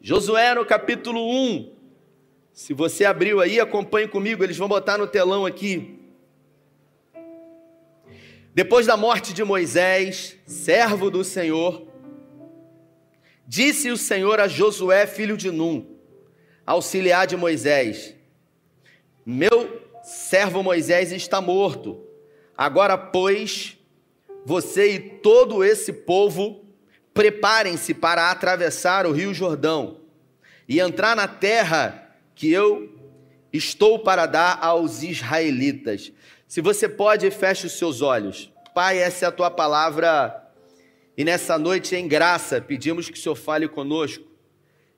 Josué no capítulo 1. Se você abriu aí, acompanhe comigo, eles vão botar no telão aqui. Depois da morte de Moisés, servo do Senhor, disse o Senhor a Josué, filho de Num, auxiliar de Moisés: Meu servo Moisés está morto. Agora, pois, você e todo esse povo preparem-se para atravessar o rio Jordão e entrar na terra que eu estou para dar aos israelitas. Se você pode, feche os seus olhos. Pai, essa é a tua palavra. E nessa noite, em graça, pedimos que o Senhor fale conosco,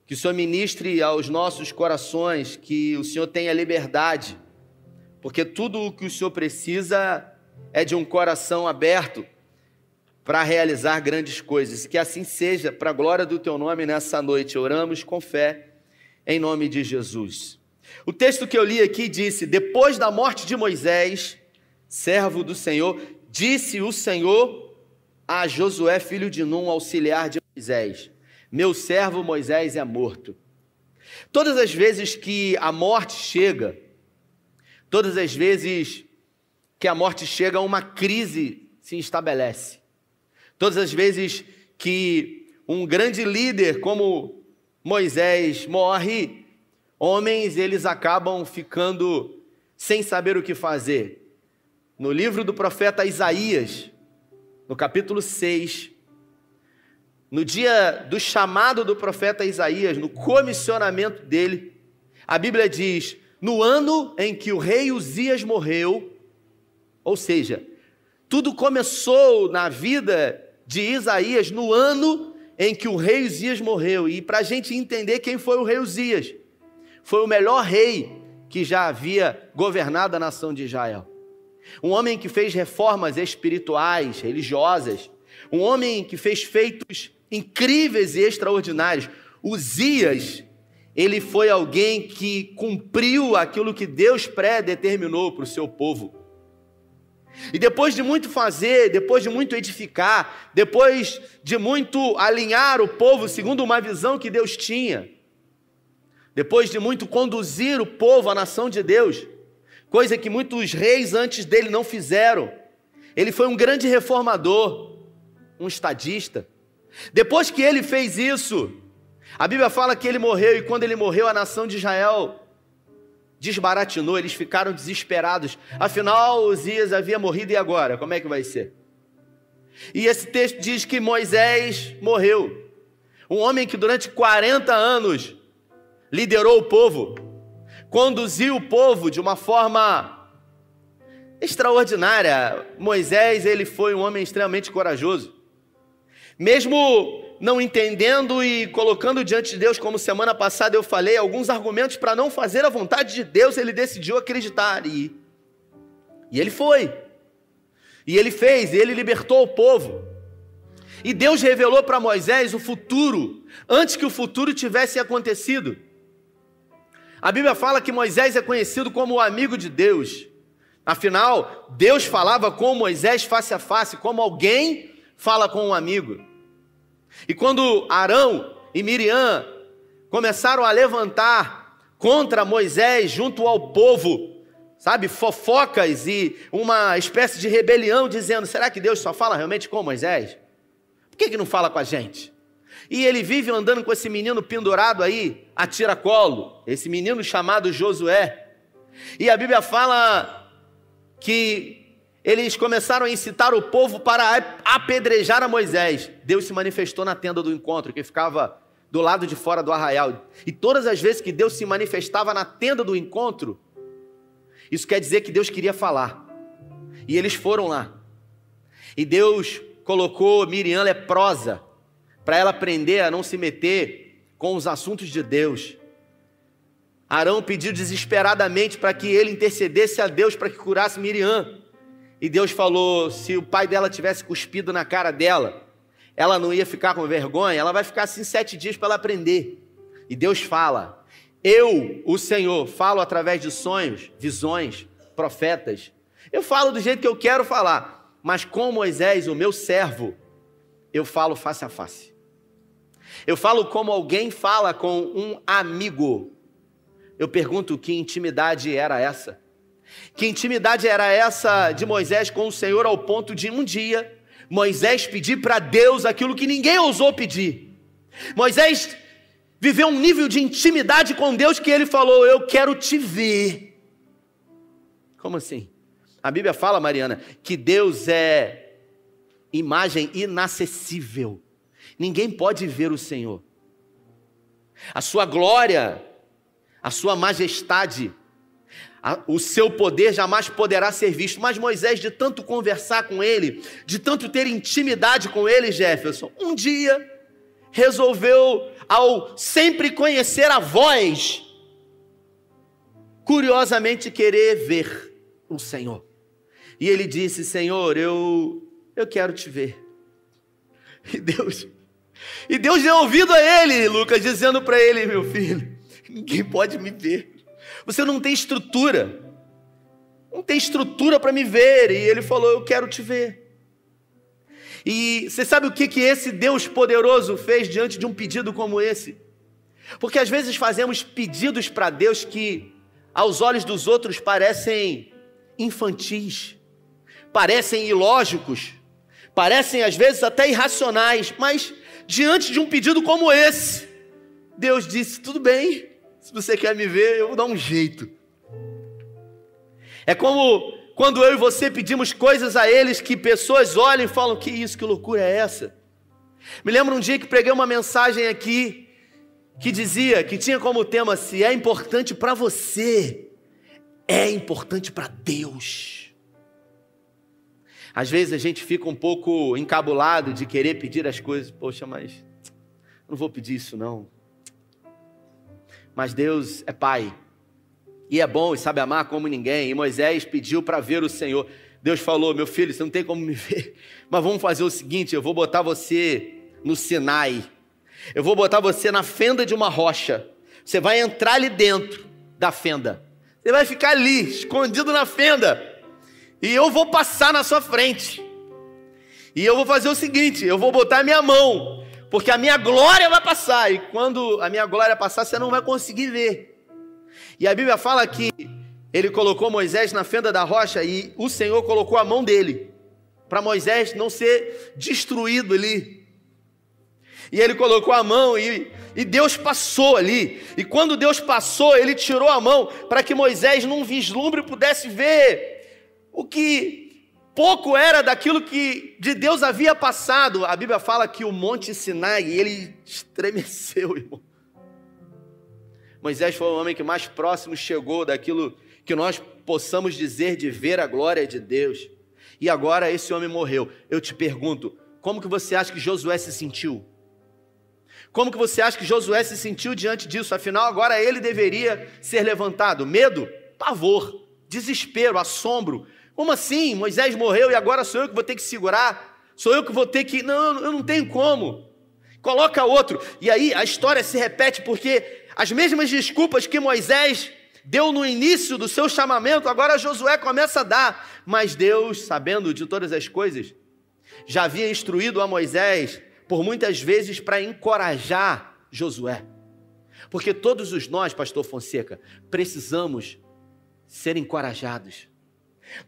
que o Senhor ministre aos nossos corações, que o Senhor tenha liberdade, porque tudo o que o Senhor precisa é de um coração aberto para realizar grandes coisas. Que assim seja, para a glória do teu nome nessa noite. Oramos com fé, em nome de Jesus. O texto que eu li aqui disse: Depois da morte de Moisés, servo do Senhor, disse o Senhor a Josué, filho de Num, auxiliar de Moisés: Meu servo Moisés é morto. Todas as vezes que a morte chega, todas as vezes que a morte chega, uma crise se estabelece. Todas as vezes que um grande líder como Moisés morre, homens eles acabam ficando sem saber o que fazer. No livro do profeta Isaías, no capítulo 6, no dia do chamado do profeta Isaías, no comissionamento dele, a Bíblia diz: no ano em que o rei Uzias morreu, ou seja, tudo começou na vida de Isaías no ano em que o rei Uzias morreu. E para a gente entender quem foi o rei Uzias, foi o melhor rei que já havia governado a nação de Israel. Um homem que fez reformas espirituais, religiosas, um homem que fez feitos incríveis e extraordinários. Uzias, ele foi alguém que cumpriu aquilo que Deus pré-determinou para o seu povo. E depois de muito fazer, depois de muito edificar, depois de muito alinhar o povo segundo uma visão que Deus tinha, depois de muito conduzir o povo à nação de Deus, coisa que muitos reis antes dele não fizeram, ele foi um grande reformador, um estadista. Depois que ele fez isso, a Bíblia fala que ele morreu, e quando ele morreu, a nação de Israel desbaratinou, eles ficaram desesperados. Afinal, Uzias havia morrido e agora? Como é que vai ser? E esse texto diz que Moisés morreu. Um homem que durante 40 anos liderou o povo, conduziu o povo de uma forma extraordinária. Moisés, ele foi um homem extremamente corajoso. Mesmo não entendendo e colocando diante de Deus, como semana passada eu falei, alguns argumentos para não fazer a vontade de Deus, ele decidiu acreditar e e ele foi. E ele fez, e ele libertou o povo. E Deus revelou para Moisés o futuro, antes que o futuro tivesse acontecido. A Bíblia fala que Moisés é conhecido como o amigo de Deus. Afinal, Deus falava com Moisés face a face, como alguém fala com um amigo. E quando Arão e Miriam começaram a levantar contra Moisés junto ao povo, sabe, fofocas e uma espécie de rebelião, dizendo: será que Deus só fala realmente com Moisés? Por que, que não fala com a gente? E ele vive andando com esse menino pendurado aí, a tiracolo, esse menino chamado Josué. E a Bíblia fala que eles começaram a incitar o povo para apedrejar a Moisés. Deus se manifestou na tenda do encontro, que ficava do lado de fora do arraial. E todas as vezes que Deus se manifestava na tenda do encontro, isso quer dizer que Deus queria falar. E eles foram lá. E Deus colocou Miriam leprosa para ela aprender a não se meter com os assuntos de Deus. Arão pediu desesperadamente para que ele intercedesse a Deus para que curasse Miriam. E Deus falou: se o pai dela tivesse cuspido na cara dela, ela não ia ficar com vergonha, ela vai ficar assim sete dias para ela aprender. E Deus fala: Eu, o Senhor, falo através de sonhos, visões, profetas. Eu falo do jeito que eu quero falar, mas com Moisés, o meu servo, eu falo face a face. Eu falo como alguém fala com um amigo. Eu pergunto que intimidade era essa? Que intimidade era essa de Moisés com o Senhor ao ponto de um dia Moisés pedir para Deus aquilo que ninguém ousou pedir. Moisés viveu um nível de intimidade com Deus que ele falou: Eu quero te ver. Como assim? A Bíblia fala, Mariana, que Deus é imagem inacessível. Ninguém pode ver o Senhor. A sua glória, a sua majestade, o seu poder jamais poderá ser visto. Mas Moisés, de tanto conversar com ele, de tanto ter intimidade com ele, Jefferson, um dia resolveu, ao sempre conhecer a voz, curiosamente querer ver o Senhor. E ele disse: Senhor, eu, eu quero te ver. E Deus, e Deus deu ouvido a ele, Lucas, dizendo para ele: Meu filho, ninguém pode me ver. Você não tem estrutura. Não tem estrutura para me ver. E ele falou: Eu quero te ver. E você sabe o que, que esse Deus poderoso fez diante de um pedido como esse? Porque às vezes fazemos pedidos para Deus que, aos olhos dos outros, parecem infantis parecem ilógicos, parecem às vezes até irracionais, mas diante de um pedido como esse, Deus disse: tudo bem, se você quer me ver, eu vou dar um jeito. É como quando eu e você pedimos coisas a eles que pessoas olham e falam: que isso, que loucura é essa? Me lembro um dia que preguei uma mensagem aqui que dizia, que tinha como tema: se é importante para você, é importante para Deus. Às vezes a gente fica um pouco encabulado de querer pedir as coisas. Poxa, mas não vou pedir isso não. Mas Deus é Pai. E é bom e sabe amar como ninguém. E Moisés pediu para ver o Senhor. Deus falou: Meu filho, você não tem como me ver. Mas vamos fazer o seguinte: eu vou botar você no Sinai. Eu vou botar você na fenda de uma rocha. Você vai entrar ali dentro da fenda. Você vai ficar ali, escondido na fenda. E eu vou passar na sua frente. E eu vou fazer o seguinte: eu vou botar minha mão, porque a minha glória vai passar. E quando a minha glória passar, você não vai conseguir ver. E a Bíblia fala que ele colocou Moisés na fenda da rocha e o Senhor colocou a mão dele, para Moisés não ser destruído ali. E ele colocou a mão e, e Deus passou ali. E quando Deus passou, ele tirou a mão para que Moisés, num vislumbre, pudesse ver o que pouco era daquilo que de Deus havia passado. A Bíblia fala que o monte Sinai, ele estremeceu, irmão. Moisés foi o homem que mais próximo chegou daquilo que nós possamos dizer de ver a glória de Deus. E agora esse homem morreu. Eu te pergunto, como que você acha que Josué se sentiu? Como que você acha que Josué se sentiu diante disso? Afinal, agora ele deveria ser levantado. Medo? Pavor, desespero, assombro, como assim? Moisés morreu e agora sou eu que vou ter que segurar? Sou eu que vou ter que. Não, eu não tenho como. Coloca outro. E aí a história se repete porque as mesmas desculpas que Moisés deu no início do seu chamamento, agora Josué começa a dar. Mas Deus, sabendo de todas as coisas, já havia instruído a Moisés por muitas vezes para encorajar Josué. Porque todos os nós, pastor Fonseca, precisamos ser encorajados.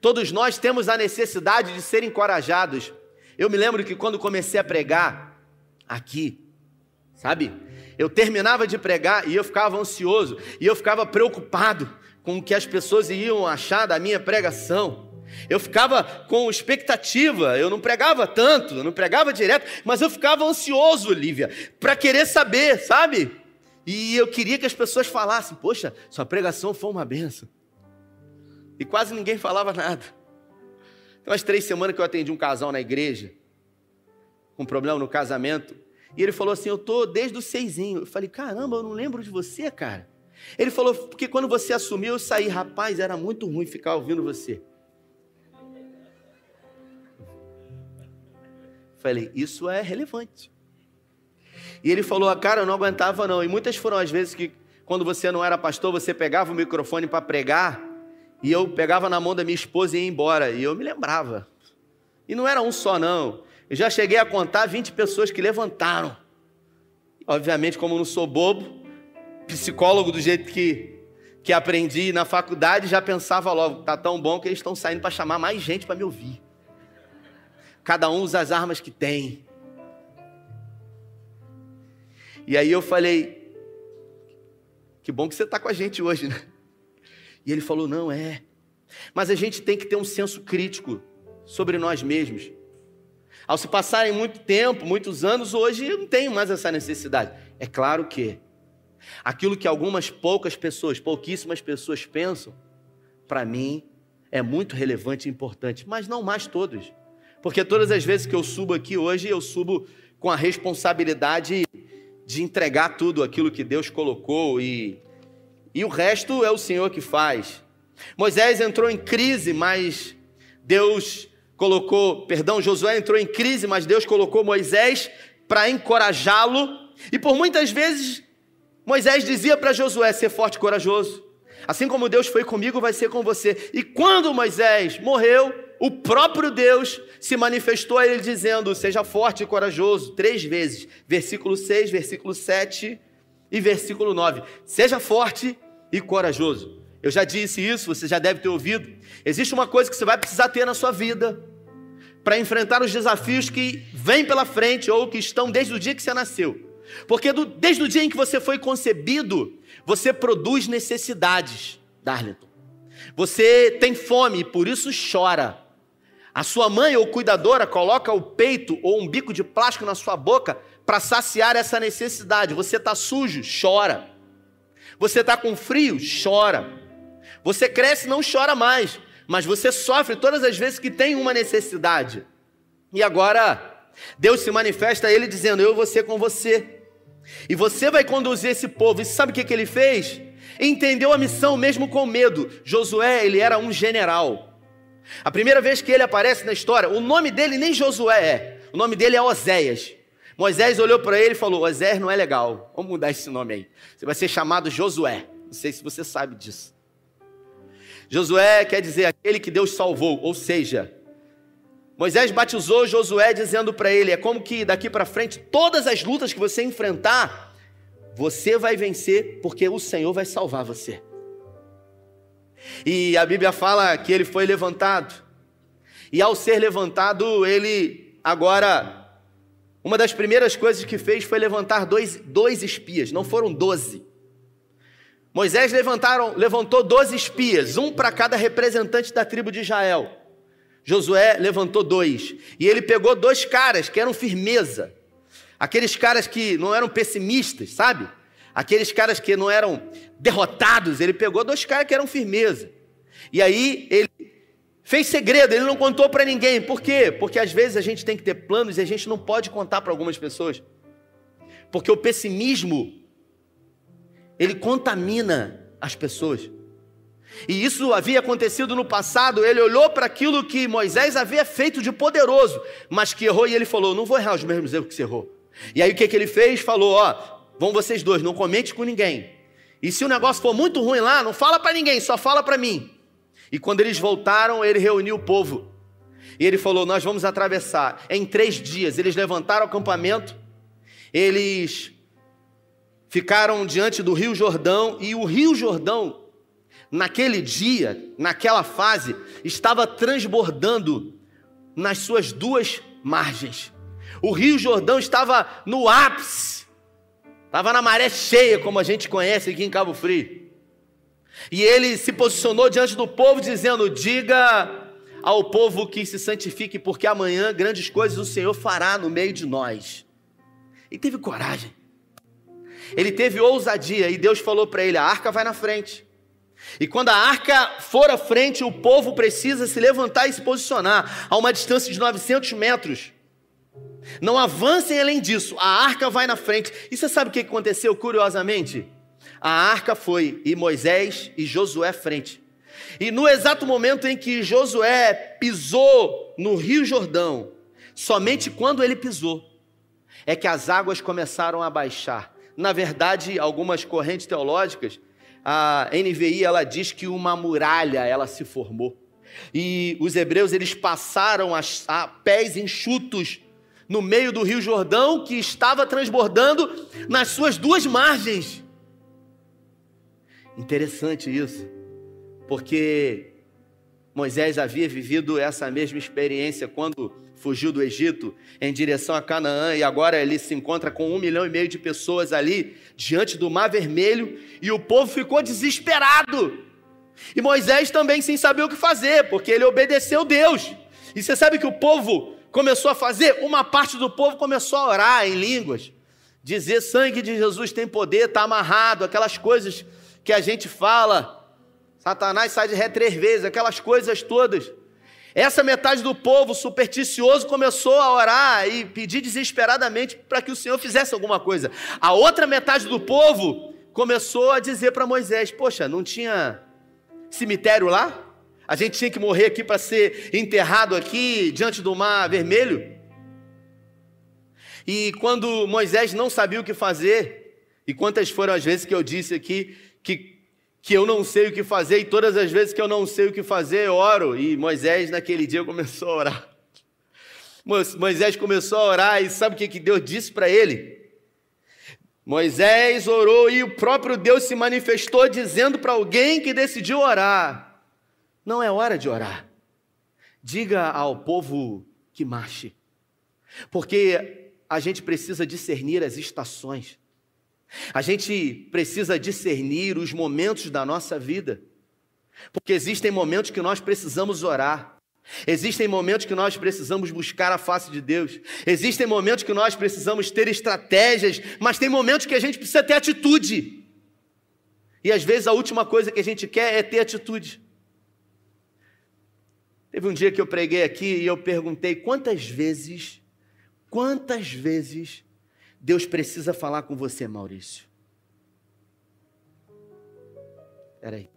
Todos nós temos a necessidade de ser encorajados. Eu me lembro que quando comecei a pregar aqui, sabe? Eu terminava de pregar e eu ficava ansioso, e eu ficava preocupado com o que as pessoas iam achar da minha pregação. Eu ficava com expectativa, eu não pregava tanto, eu não pregava direto, mas eu ficava ansioso, Lívia, para querer saber, sabe? E eu queria que as pessoas falassem: Poxa, sua pregação foi uma benção. E quase ninguém falava nada. Tem umas três semanas que eu atendi um casal na igreja, com um problema no casamento. E ele falou assim: Eu tô desde o seisinho. Eu falei: Caramba, eu não lembro de você, cara. Ele falou: Porque quando você assumiu, eu saí. Rapaz, era muito ruim ficar ouvindo você. Falei: Isso é relevante. E ele falou: Cara, eu não aguentava não. E muitas foram as vezes que, quando você não era pastor, você pegava o microfone para pregar. E eu pegava na mão da minha esposa e ia embora. E eu me lembrava. E não era um só, não. Eu já cheguei a contar 20 pessoas que levantaram Obviamente, como eu não sou bobo, psicólogo do jeito que, que aprendi na faculdade, já pensava logo, tá tão bom que eles estão saindo para chamar mais gente para me ouvir. Cada um usa as armas que tem. E aí eu falei, que bom que você está com a gente hoje, né? E ele falou, não, é. Mas a gente tem que ter um senso crítico sobre nós mesmos. Ao se passarem muito tempo, muitos anos, hoje eu não tenho mais essa necessidade. É claro que aquilo que algumas poucas pessoas, pouquíssimas pessoas pensam, para mim é muito relevante e importante, mas não mais todos. Porque todas as vezes que eu subo aqui hoje, eu subo com a responsabilidade de entregar tudo aquilo que Deus colocou e, e o resto é o Senhor que faz. Moisés entrou em crise, mas Deus colocou, perdão, Josué entrou em crise, mas Deus colocou Moisés para encorajá-lo. E por muitas vezes Moisés dizia para Josué ser forte e corajoso. Assim como Deus foi comigo, vai ser com você. E quando Moisés morreu, o próprio Deus se manifestou a ele dizendo: Seja forte e corajoso, três vezes. Versículo 6, versículo 7 e versículo 9. Seja forte e corajoso. Eu já disse isso, você já deve ter ouvido. Existe uma coisa que você vai precisar ter na sua vida para enfrentar os desafios que vêm pela frente ou que estão desde o dia que você nasceu. Porque do, desde o dia em que você foi concebido, você produz necessidades, Darlington. Você tem fome e por isso chora. A sua mãe ou cuidadora coloca o peito ou um bico de plástico na sua boca para saciar essa necessidade. Você está sujo, chora. Você está com frio, chora. Você cresce, não chora mais mas você sofre todas as vezes que tem uma necessidade. E agora, Deus se manifesta a ele dizendo: Eu vou ser com você. E você vai conduzir esse povo. E sabe o que, que ele fez? Entendeu a missão mesmo com medo. Josué, ele era um general. A primeira vez que ele aparece na história, o nome dele nem Josué é. O nome dele é Oséias. Moisés olhou para ele e falou: Oséias não é legal. Vamos mudar esse nome aí. Você vai ser chamado Josué. Não sei se você sabe disso. Josué quer dizer aquele que Deus salvou, ou seja, Moisés batizou Josué dizendo para ele: é como que daqui para frente, todas as lutas que você enfrentar, você vai vencer, porque o Senhor vai salvar você. E a Bíblia fala que ele foi levantado, e ao ser levantado, ele agora, uma das primeiras coisas que fez foi levantar dois, dois espias, não foram doze. Moisés levantaram, levantou doze espias, um para cada representante da tribo de Israel. Josué levantou dois. E ele pegou dois caras que eram firmeza. Aqueles caras que não eram pessimistas, sabe? Aqueles caras que não eram derrotados. Ele pegou dois caras que eram firmeza. E aí ele fez segredo, ele não contou para ninguém. Por quê? Porque às vezes a gente tem que ter planos e a gente não pode contar para algumas pessoas. Porque o pessimismo ele contamina as pessoas. E isso havia acontecido no passado. Ele olhou para aquilo que Moisés havia feito de poderoso, mas que errou, e ele falou: Não vou errar os mesmos erros que você errou. E aí o que, que ele fez? Falou: Ó, vão vocês dois, não comente com ninguém. E se o negócio for muito ruim lá, não fala para ninguém, só fala para mim. E quando eles voltaram, ele reuniu o povo. E ele falou: Nós vamos atravessar. Em três dias, eles levantaram o acampamento, eles ficaram diante do Rio Jordão e o Rio Jordão, naquele dia, naquela fase, estava transbordando nas suas duas margens. O Rio Jordão estava no ápice, estava na maré cheia, como a gente conhece aqui em Cabo Frio. E ele se posicionou diante do povo, dizendo: Diga ao povo que se santifique, porque amanhã grandes coisas o Senhor fará no meio de nós. E teve coragem. Ele teve ousadia e Deus falou para ele: a arca vai na frente. E quando a arca for à frente, o povo precisa se levantar e se posicionar a uma distância de 900 metros. Não avancem além disso, a arca vai na frente. E você sabe o que aconteceu, curiosamente? A arca foi e Moisés e Josué frente. E no exato momento em que Josué pisou no Rio Jordão, somente quando ele pisou, é que as águas começaram a baixar. Na verdade, algumas correntes teológicas, a NVI ela diz que uma muralha ela se formou. E os hebreus eles passaram a, a pés enxutos no meio do Rio Jordão que estava transbordando nas suas duas margens. Interessante isso, porque Moisés havia vivido essa mesma experiência quando fugiu do Egito em direção a Canaã e agora ele se encontra com um milhão e meio de pessoas ali diante do Mar Vermelho e o povo ficou desesperado. E Moisés também sem saber o que fazer, porque ele obedeceu Deus. E você sabe que o povo começou a fazer? Uma parte do povo começou a orar em línguas, dizer sangue de Jesus tem poder, está amarrado, aquelas coisas que a gente fala. Satanás sai de ré três vezes, aquelas coisas todas. Essa metade do povo supersticioso começou a orar e pedir desesperadamente para que o Senhor fizesse alguma coisa. A outra metade do povo começou a dizer para Moisés: Poxa, não tinha cemitério lá? A gente tinha que morrer aqui para ser enterrado aqui diante do mar vermelho? E quando Moisés não sabia o que fazer, e quantas foram as vezes que eu disse aqui que, que eu não sei o que fazer, e todas as vezes que eu não sei o que fazer, eu oro. E Moisés, naquele dia, começou a orar. Moisés começou a orar, e sabe o que Deus disse para ele? Moisés orou e o próprio Deus se manifestou dizendo para alguém que decidiu orar: Não é hora de orar. Diga ao povo que marche, porque a gente precisa discernir as estações, a gente precisa discernir os momentos da nossa vida, porque existem momentos que nós precisamos orar, Existem momentos que nós precisamos buscar a face de Deus. Existem momentos que nós precisamos ter estratégias, mas tem momentos que a gente precisa ter atitude. E às vezes a última coisa que a gente quer é ter atitude. Teve um dia que eu preguei aqui e eu perguntei quantas vezes, quantas vezes Deus precisa falar com você, Maurício? Espera aí.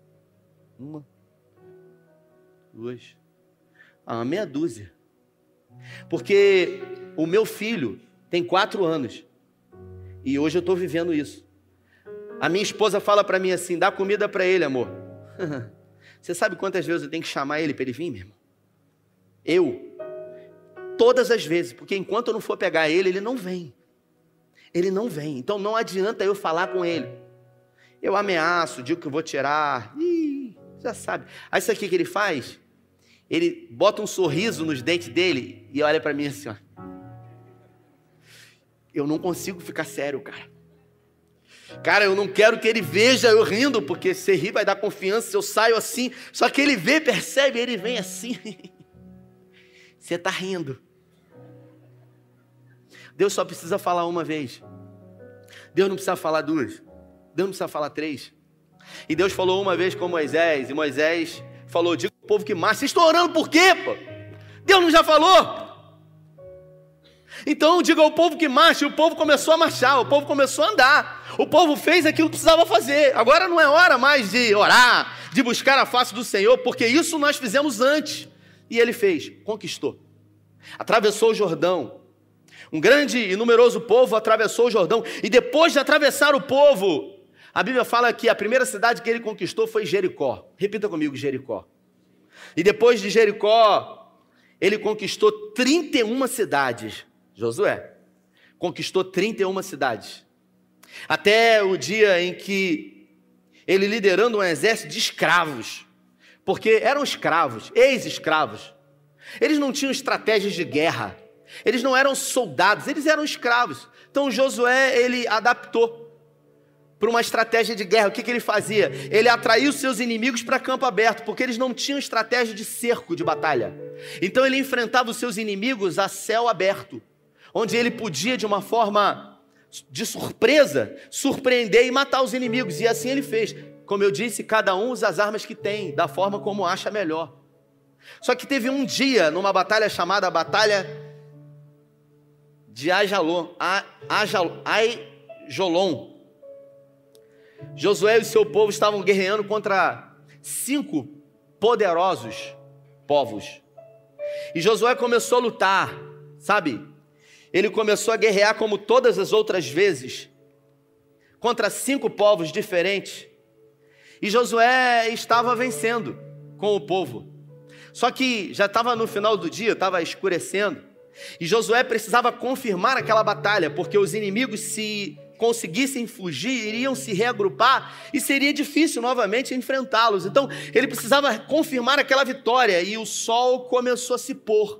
Uma, duas, ah, meia dúzia. Porque o meu filho tem quatro anos. E hoje eu estou vivendo isso. A minha esposa fala para mim assim: dá comida para ele, amor. Você sabe quantas vezes eu tenho que chamar ele para ele vir, meu irmão? Eu. Todas as vezes, porque enquanto eu não for pegar ele, ele não vem. Ele não vem. Então não adianta eu falar com ele. Eu ameaço, digo que eu vou tirar. Ih, já sabe. Aí isso aqui que ele faz? ele bota um sorriso nos dentes dele e olha para mim assim, ó. Eu não consigo ficar sério, cara. Cara, eu não quero que ele veja eu rindo, porque se rir vai dar confiança, eu saio assim. Só que ele vê, percebe, ele vem assim. Você está rindo. Deus só precisa falar uma vez. Deus não precisa falar duas. Deus não precisa falar três. E Deus falou uma vez com Moisés, e Moisés falou: diga ao povo que marcha. Vocês estão orando por quê, pô? Deus não já falou? Então diga ao povo que marche, o povo começou a marchar, o povo começou a andar, o povo fez aquilo que precisava fazer. Agora não é hora mais de orar, de buscar a face do Senhor, porque isso nós fizemos antes. E ele fez, conquistou. Atravessou o Jordão. Um grande e numeroso povo atravessou o Jordão. E depois de atravessar o povo, a Bíblia fala que a primeira cidade que ele conquistou foi Jericó. Repita comigo, Jericó. E depois de Jericó, ele conquistou 31 cidades. Josué conquistou 31 cidades. Até o dia em que ele liderando um exército de escravos, porque eram escravos, ex-escravos. Eles não tinham estratégias de guerra. Eles não eram soldados, eles eram escravos. Então Josué, ele adaptou para uma estratégia de guerra. O que, que ele fazia? Ele atraía os seus inimigos para campo aberto, porque eles não tinham estratégia de cerco de batalha. Então ele enfrentava os seus inimigos a céu aberto, onde ele podia, de uma forma de surpresa, surpreender e matar os inimigos. E assim ele fez. Como eu disse, cada um usa as armas que tem, da forma como acha melhor. Só que teve um dia, numa batalha chamada Batalha de Ajalon, Ajolon, Josué e seu povo estavam guerreando contra cinco poderosos povos. E Josué começou a lutar, sabe? Ele começou a guerrear como todas as outras vezes, contra cinco povos diferentes. E Josué estava vencendo com o povo. Só que já estava no final do dia, estava escurecendo. E Josué precisava confirmar aquela batalha, porque os inimigos, se conseguissem fugir, iriam se reagrupar e seria difícil novamente enfrentá-los. Então, ele precisava confirmar aquela vitória e o sol começou a se pôr.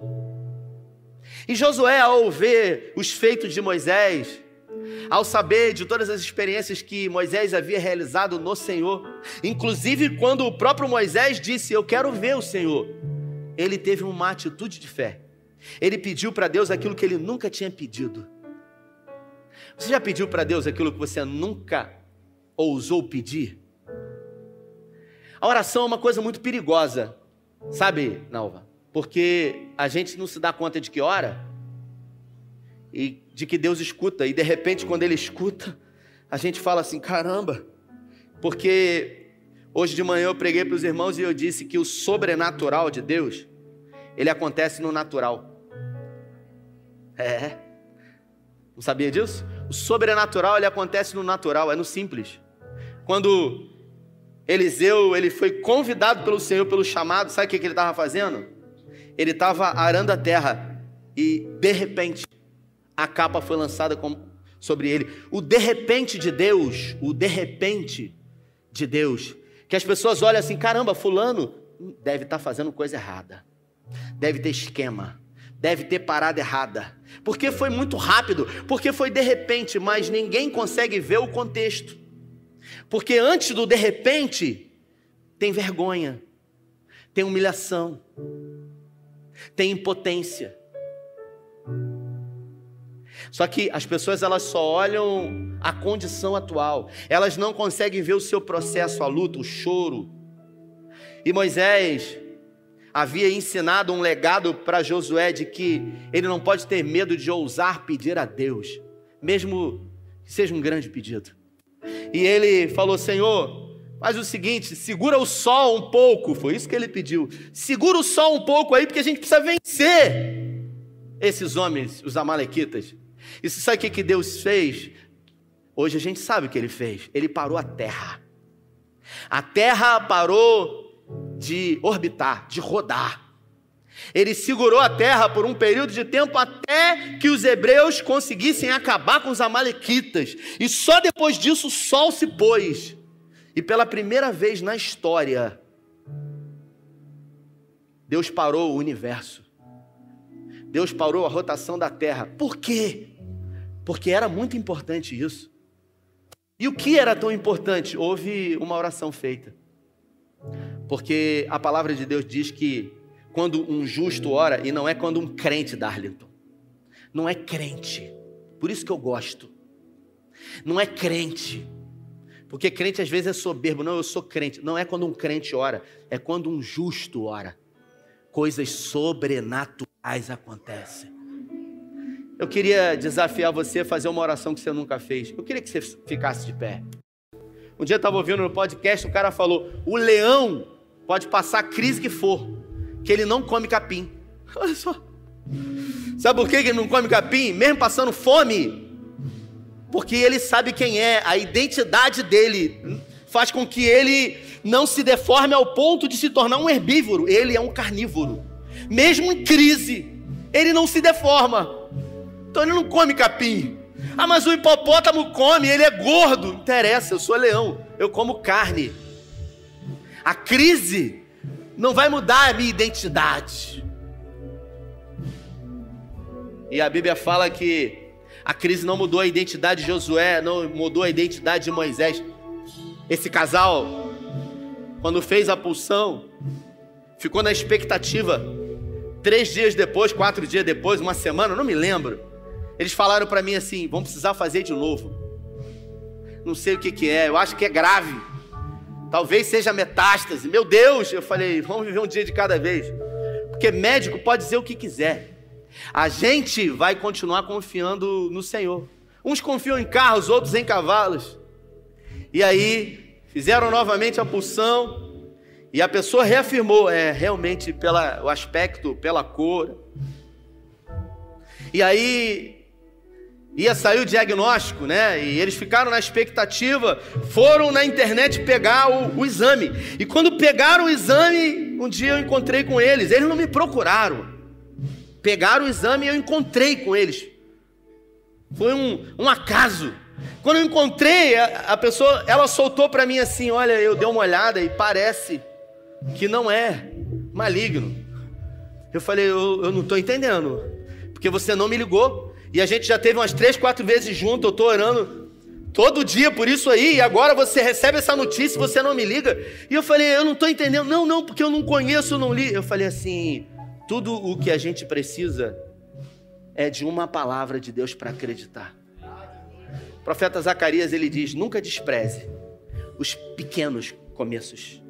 E Josué, ao ver os feitos de Moisés, ao saber de todas as experiências que Moisés havia realizado no Senhor, inclusive quando o próprio Moisés disse: Eu quero ver o Senhor, ele teve uma atitude de fé. Ele pediu para Deus aquilo que ele nunca tinha pedido. Você já pediu para Deus aquilo que você nunca ousou pedir? A oração é uma coisa muito perigosa, sabe, Nalva? Porque a gente não se dá conta de que ora e de que Deus escuta, e de repente, quando Ele escuta, a gente fala assim: caramba, porque hoje de manhã eu preguei para os irmãos e eu disse que o sobrenatural de Deus, ele acontece no natural. É. Não sabia disso? O sobrenatural ele acontece no natural, é no simples. Quando Eliseu ele foi convidado pelo Senhor pelo chamado, sabe o que, ele estava fazendo? Ele estava arando a terra e de repente a capa foi lançada sobre ele. O de repente de Deus, o de repente de Deus, que as pessoas olham assim: caramba, Fulano deve estar tá fazendo coisa errada, deve ter esquema, deve ter parada errada, porque foi muito rápido, porque foi de repente, mas ninguém consegue ver o contexto. Porque antes do de repente, tem vergonha, tem humilhação, tem impotência. Só que as pessoas elas só olham a condição atual. Elas não conseguem ver o seu processo, a luta, o choro. E Moisés, havia ensinado um legado para Josué de que ele não pode ter medo de ousar pedir a Deus, mesmo que seja um grande pedido. E ele falou: Senhor, faz o seguinte, segura o sol um pouco. Foi isso que ele pediu. Segura o sol um pouco aí, porque a gente precisa vencer esses homens, os Amalequitas. E você sabe o que Deus fez? Hoje a gente sabe o que ele fez. Ele parou a terra. A terra parou de orbitar, de rodar. Ele segurou a terra por um período de tempo até que os hebreus conseguissem acabar com os amalequitas. E só depois disso o sol se pôs. E pela primeira vez na história, Deus parou o universo. Deus parou a rotação da terra. Por quê? Porque era muito importante isso. E o que era tão importante? Houve uma oração feita. Porque a palavra de Deus diz que quando um justo ora, e não é quando um crente, Darlington, não é crente, por isso que eu gosto, não é crente, porque crente às vezes é soberbo, não, eu sou crente, não é quando um crente ora, é quando um justo ora, coisas sobrenaturais acontecem. Eu queria desafiar você a fazer uma oração que você nunca fez. Eu queria que você ficasse de pé. Um dia eu estava ouvindo no podcast, o cara falou: o leão Pode passar a crise que for, que ele não come capim. Olha só. Sabe por que ele não come capim? Mesmo passando fome? Porque ele sabe quem é, a identidade dele faz com que ele não se deforme ao ponto de se tornar um herbívoro. Ele é um carnívoro. Mesmo em crise, ele não se deforma. Então ele não come capim. Ah, mas o hipopótamo come, ele é gordo. Interessa, eu sou leão, eu como carne. A crise não vai mudar a minha identidade. E a Bíblia fala que a crise não mudou a identidade de Josué, não mudou a identidade de Moisés. Esse casal, quando fez a pulsão, ficou na expectativa. Três dias depois, quatro dias depois, uma semana, não me lembro. Eles falaram para mim assim: vamos precisar fazer de novo. Não sei o que, que é, eu acho que é grave. Talvez seja metástase. Meu Deus, eu falei, vamos viver um dia de cada vez. Porque médico pode dizer o que quiser. A gente vai continuar confiando no Senhor. Uns confiam em carros, outros em cavalos. E aí, fizeram novamente a pulsão. E a pessoa reafirmou, é realmente pelo aspecto, pela cor. E aí ia sair o diagnóstico, né? E eles ficaram na expectativa, foram na internet pegar o, o, exame. E quando pegaram o exame, um dia eu encontrei com eles. Eles não me procuraram pegaram o exame e eu encontrei com eles. Foi um, um acaso. Quando eu encontrei, a, a pessoa, ela soltou para mim assim: Olha, eu dei uma olhada e parece que não é maligno. Eu falei: Eu, eu não estou entendendo, porque você não me ligou. E a gente já teve umas três, quatro vezes junto. Eu estou orando todo dia por isso aí. E agora você recebe essa notícia você não me liga. E eu falei: Eu não estou entendendo. Não, não, porque eu não conheço, não li. Eu falei assim: Tudo o que a gente precisa é de uma palavra de Deus para acreditar. O profeta Zacarias ele diz: nunca despreze os pequenos começos,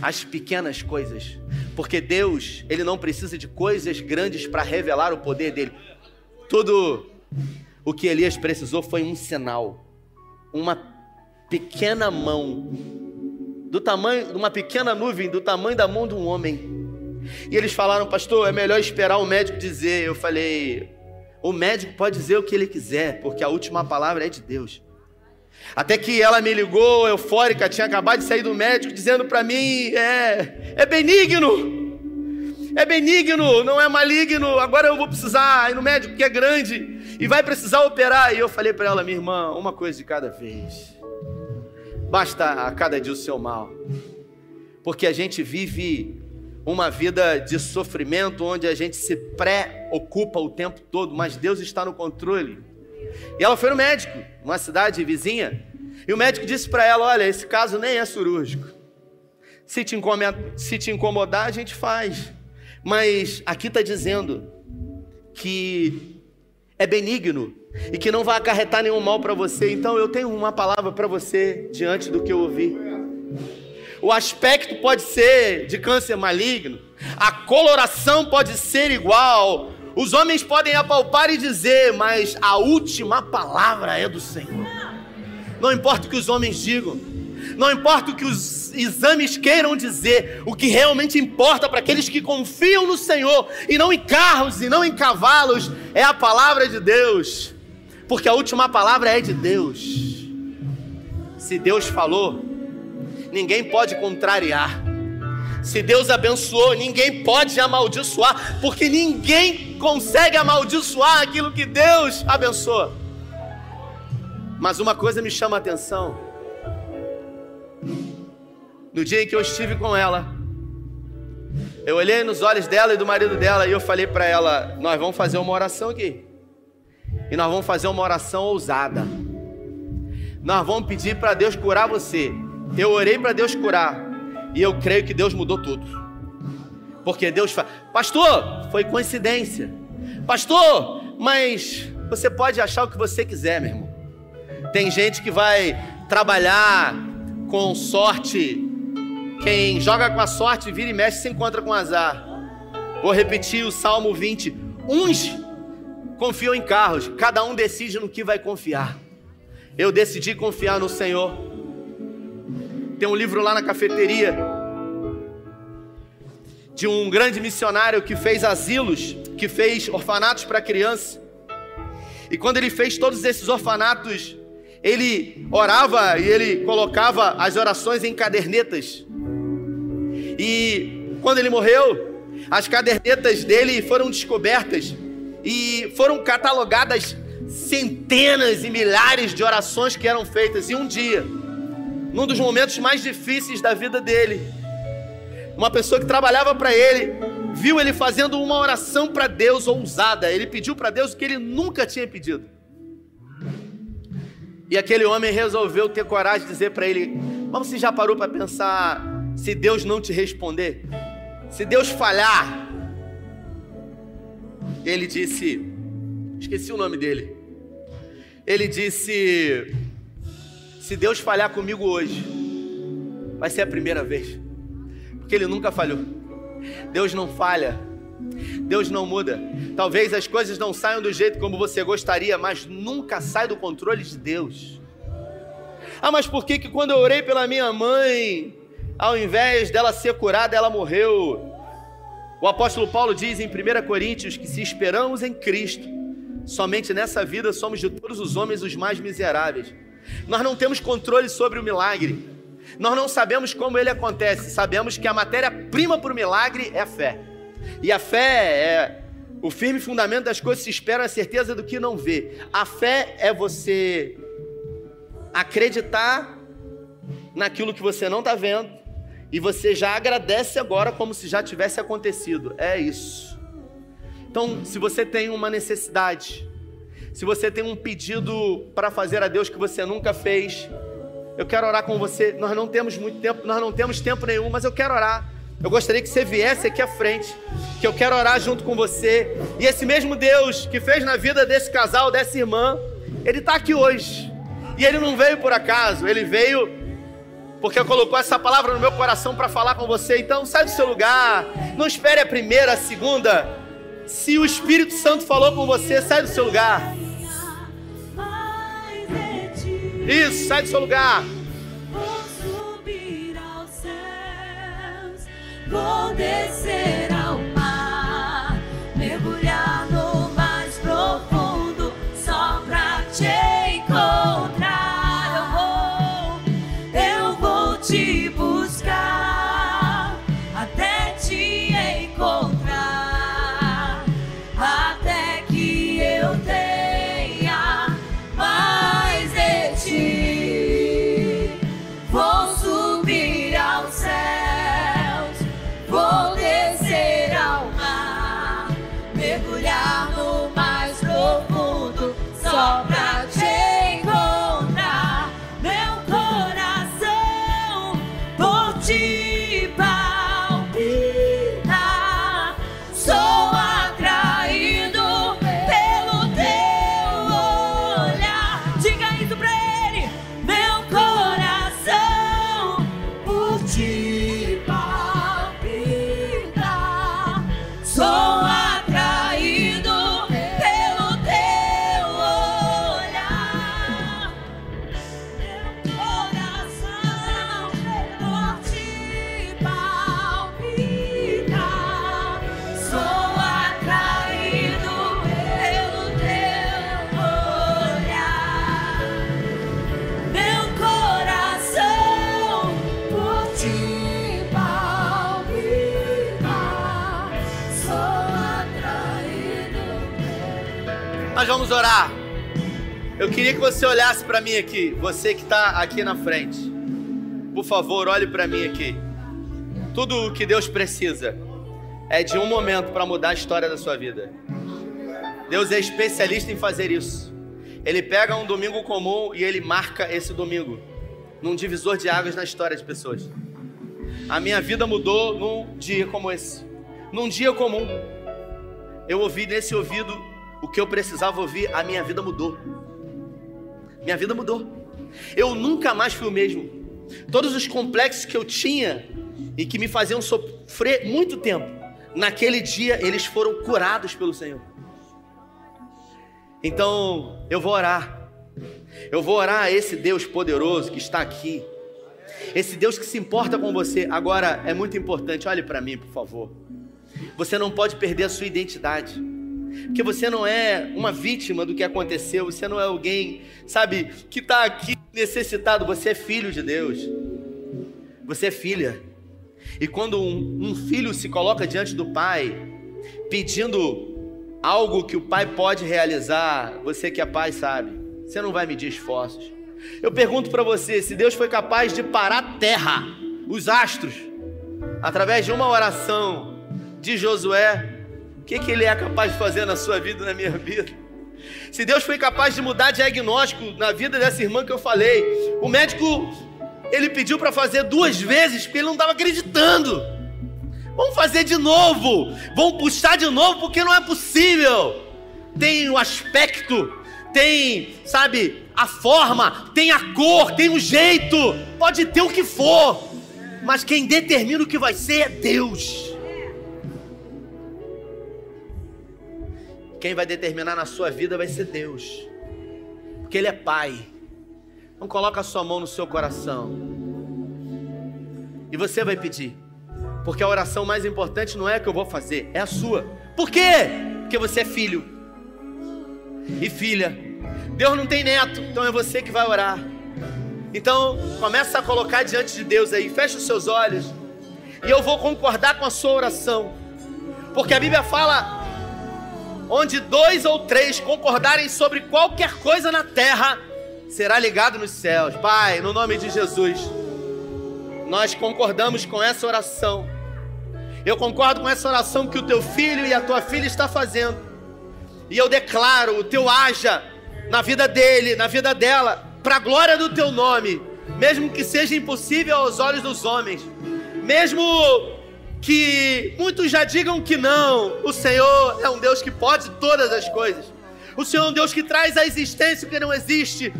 as pequenas coisas, porque Deus ele não precisa de coisas grandes para revelar o poder dele. Tudo o que Elias precisou foi um sinal, uma pequena mão, do tamanho de uma pequena nuvem, do tamanho da mão de um homem e eles falaram, pastor, é melhor esperar o médico dizer. Eu falei, o médico pode dizer o que ele quiser, porque a última palavra é de Deus. Até que ela me ligou, eufórica, tinha acabado de sair do médico, dizendo para mim: é, é benigno, é benigno, não é maligno. Agora eu vou precisar ir no médico que é grande e vai precisar operar. E eu falei para ela: minha irmã, uma coisa de cada vez, basta a cada dia o seu mal, porque a gente vive uma vida de sofrimento onde a gente se preocupa o tempo todo, mas Deus está no controle. E ela foi no médico, uma cidade vizinha, e o médico disse para ela: Olha, esse caso nem é cirúrgico. Se te, incomodar, se te incomodar, a gente faz. Mas aqui está dizendo que é benigno e que não vai acarretar nenhum mal para você. Então eu tenho uma palavra para você diante do que eu ouvi. O aspecto pode ser de câncer maligno, a coloração pode ser igual. Os homens podem apalpar e dizer, mas a última palavra é do Senhor. Não importa o que os homens digam, não importa o que os exames queiram dizer, o que realmente importa para aqueles que confiam no Senhor, e não em carros e não em cavalos, é a palavra de Deus, porque a última palavra é de Deus. Se Deus falou, ninguém pode contrariar. Se Deus abençoou, ninguém pode amaldiçoar, porque ninguém consegue amaldiçoar aquilo que Deus abençoa. Mas uma coisa me chama a atenção. No dia em que eu estive com ela, eu olhei nos olhos dela e do marido dela e eu falei para ela: Nós vamos fazer uma oração aqui. E nós vamos fazer uma oração ousada. Nós vamos pedir para Deus curar você. Eu orei para Deus curar. E eu creio que Deus mudou tudo. Porque Deus fala, pastor, foi coincidência. Pastor, mas você pode achar o que você quiser, meu irmão. Tem gente que vai trabalhar com sorte. Quem joga com a sorte, vira e mexe, se encontra com azar. Vou repetir o Salmo 20. Uns confiam em carros, cada um decide no que vai confiar. Eu decidi confiar no Senhor. Tem um livro lá na cafeteria de um grande missionário que fez asilos, que fez orfanatos para crianças. E quando ele fez todos esses orfanatos, ele orava e ele colocava as orações em cadernetas. E quando ele morreu, as cadernetas dele foram descobertas e foram catalogadas centenas e milhares de orações que eram feitas. E um dia, num dos momentos mais difíceis da vida dele. Uma pessoa que trabalhava para ele, viu ele fazendo uma oração para Deus ousada. Ele pediu para Deus o que ele nunca tinha pedido. E aquele homem resolveu ter coragem de dizer para ele: Mas você já parou para pensar se Deus não te responder? Se Deus falhar? Ele disse: Esqueci o nome dele. Ele disse: se Deus falhar comigo hoje, vai ser a primeira vez, porque Ele nunca falhou. Deus não falha, Deus não muda. Talvez as coisas não saiam do jeito como você gostaria, mas nunca sai do controle de Deus. Ah, mas por que, que quando eu orei pela minha mãe, ao invés dela ser curada, ela morreu? O apóstolo Paulo diz em 1 Coríntios que se esperamos em Cristo, somente nessa vida somos de todos os homens os mais miseráveis. Nós não temos controle sobre o milagre. Nós não sabemos como ele acontece. Sabemos que a matéria-prima para o milagre é a fé. E a fé é O firme fundamento das coisas se espera a certeza do que não vê. A fé é você acreditar naquilo que você não está vendo e você já agradece agora como se já tivesse acontecido. É isso. Então, se você tem uma necessidade, se você tem um pedido para fazer a Deus que você nunca fez, eu quero orar com você. Nós não temos muito tempo, nós não temos tempo nenhum, mas eu quero orar. Eu gostaria que você viesse aqui à frente, que eu quero orar junto com você. E esse mesmo Deus que fez na vida desse casal, dessa irmã, ele está aqui hoje. E ele não veio por acaso, ele veio porque colocou essa palavra no meu coração para falar com você. Então, sai do seu lugar, não espere a primeira, a segunda. Se o Espírito Santo falou com você, sai do seu lugar. Isso, sai do seu lugar. Vou subir aos céus, vou descer queria que você olhasse para mim aqui, você que está aqui na frente. Por favor, olhe para mim aqui. Tudo o que Deus precisa é de um momento para mudar a história da sua vida. Deus é especialista em fazer isso. Ele pega um domingo comum e ele marca esse domingo num divisor de águas na história de pessoas. A minha vida mudou num dia como esse, num dia comum. Eu ouvi nesse ouvido o que eu precisava ouvir, a minha vida mudou. Minha vida mudou. Eu nunca mais fui o mesmo. Todos os complexos que eu tinha e que me faziam sofrer muito tempo, naquele dia eles foram curados pelo Senhor. Então, eu vou orar. Eu vou orar a esse Deus poderoso que está aqui. Esse Deus que se importa com você. Agora, é muito importante, olhe para mim, por favor. Você não pode perder a sua identidade. Porque você não é uma vítima do que aconteceu, você não é alguém, sabe, que está aqui necessitado, você é filho de Deus. Você é filha. E quando um, um filho se coloca diante do pai, pedindo algo que o pai pode realizar, você que é pai sabe, você não vai medir esforços. Eu pergunto para você, se Deus foi capaz de parar a terra, os astros, através de uma oração de Josué, o que, que ele é capaz de fazer na sua vida na minha vida? Se Deus foi capaz de mudar diagnóstico na vida dessa irmã que eu falei, o médico ele pediu para fazer duas vezes porque ele não estava acreditando. Vamos fazer de novo, vamos puxar de novo porque não é possível. Tem o aspecto, tem, sabe, a forma, tem a cor, tem o jeito, pode ter o que for, mas quem determina o que vai ser é Deus. Quem vai determinar na sua vida vai ser Deus, porque Ele é Pai. Então coloca a sua mão no seu coração e você vai pedir, porque a oração mais importante não é a que eu vou fazer, é a sua. Por quê? Porque você é filho e filha. Deus não tem neto, então é você que vai orar. Então começa a colocar diante de Deus aí, fecha os seus olhos e eu vou concordar com a sua oração, porque a Bíblia fala onde dois ou três concordarem sobre qualquer coisa na terra, será ligado nos céus. Pai, no nome de Jesus, nós concordamos com essa oração. Eu concordo com essa oração que o teu filho e a tua filha está fazendo. E eu declaro o teu haja na vida dele, na vida dela, para a glória do teu nome, mesmo que seja impossível aos olhos dos homens, mesmo que muitos já digam que não, o Senhor é um Deus que pode todas as coisas. O Senhor é um Deus que traz à existência o que não existe.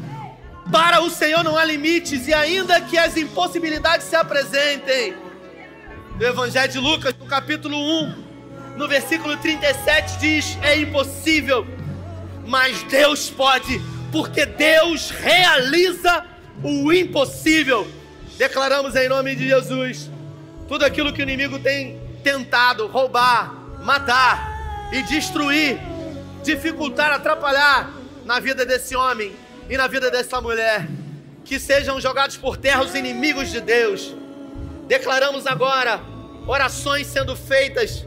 Para o Senhor não há limites, e ainda que as impossibilidades se apresentem. No Evangelho de Lucas, no capítulo 1, no versículo 37, diz: É impossível, mas Deus pode, porque Deus realiza o impossível. Declaramos em nome de Jesus tudo aquilo que o inimigo tem tentado roubar, matar e destruir, dificultar, atrapalhar na vida desse homem e na vida dessa mulher, que sejam jogados por terra os inimigos de Deus. Declaramos agora orações sendo feitas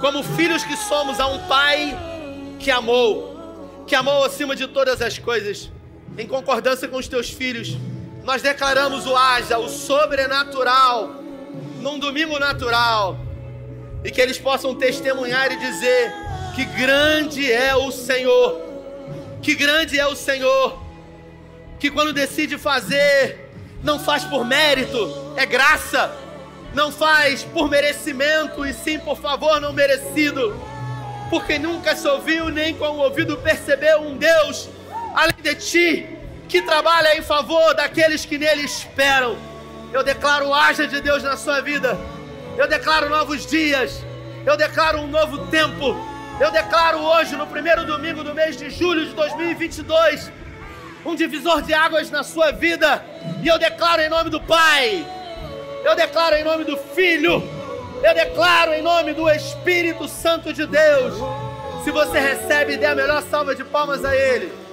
como filhos que somos a um pai que amou, que amou acima de todas as coisas, em concordância com os teus filhos. Nós declaramos o haja, o sobrenatural num domingo natural. E que eles possam testemunhar e dizer que grande é o Senhor, que grande é o Senhor, que quando decide fazer, não faz por mérito, é graça, não faz por merecimento e sim por favor não merecido, porque nunca se ouviu nem com o ouvido percebeu um Deus além de ti que trabalha em favor daqueles que nele esperam. Eu declaro haja de Deus na sua vida. Eu declaro novos dias. Eu declaro um novo tempo. Eu declaro hoje, no primeiro domingo do mês de julho de 2022, um divisor de águas na sua vida. E eu declaro em nome do Pai. Eu declaro em nome do Filho. Eu declaro em nome do Espírito Santo de Deus. Se você recebe, dê a melhor salva de palmas a Ele.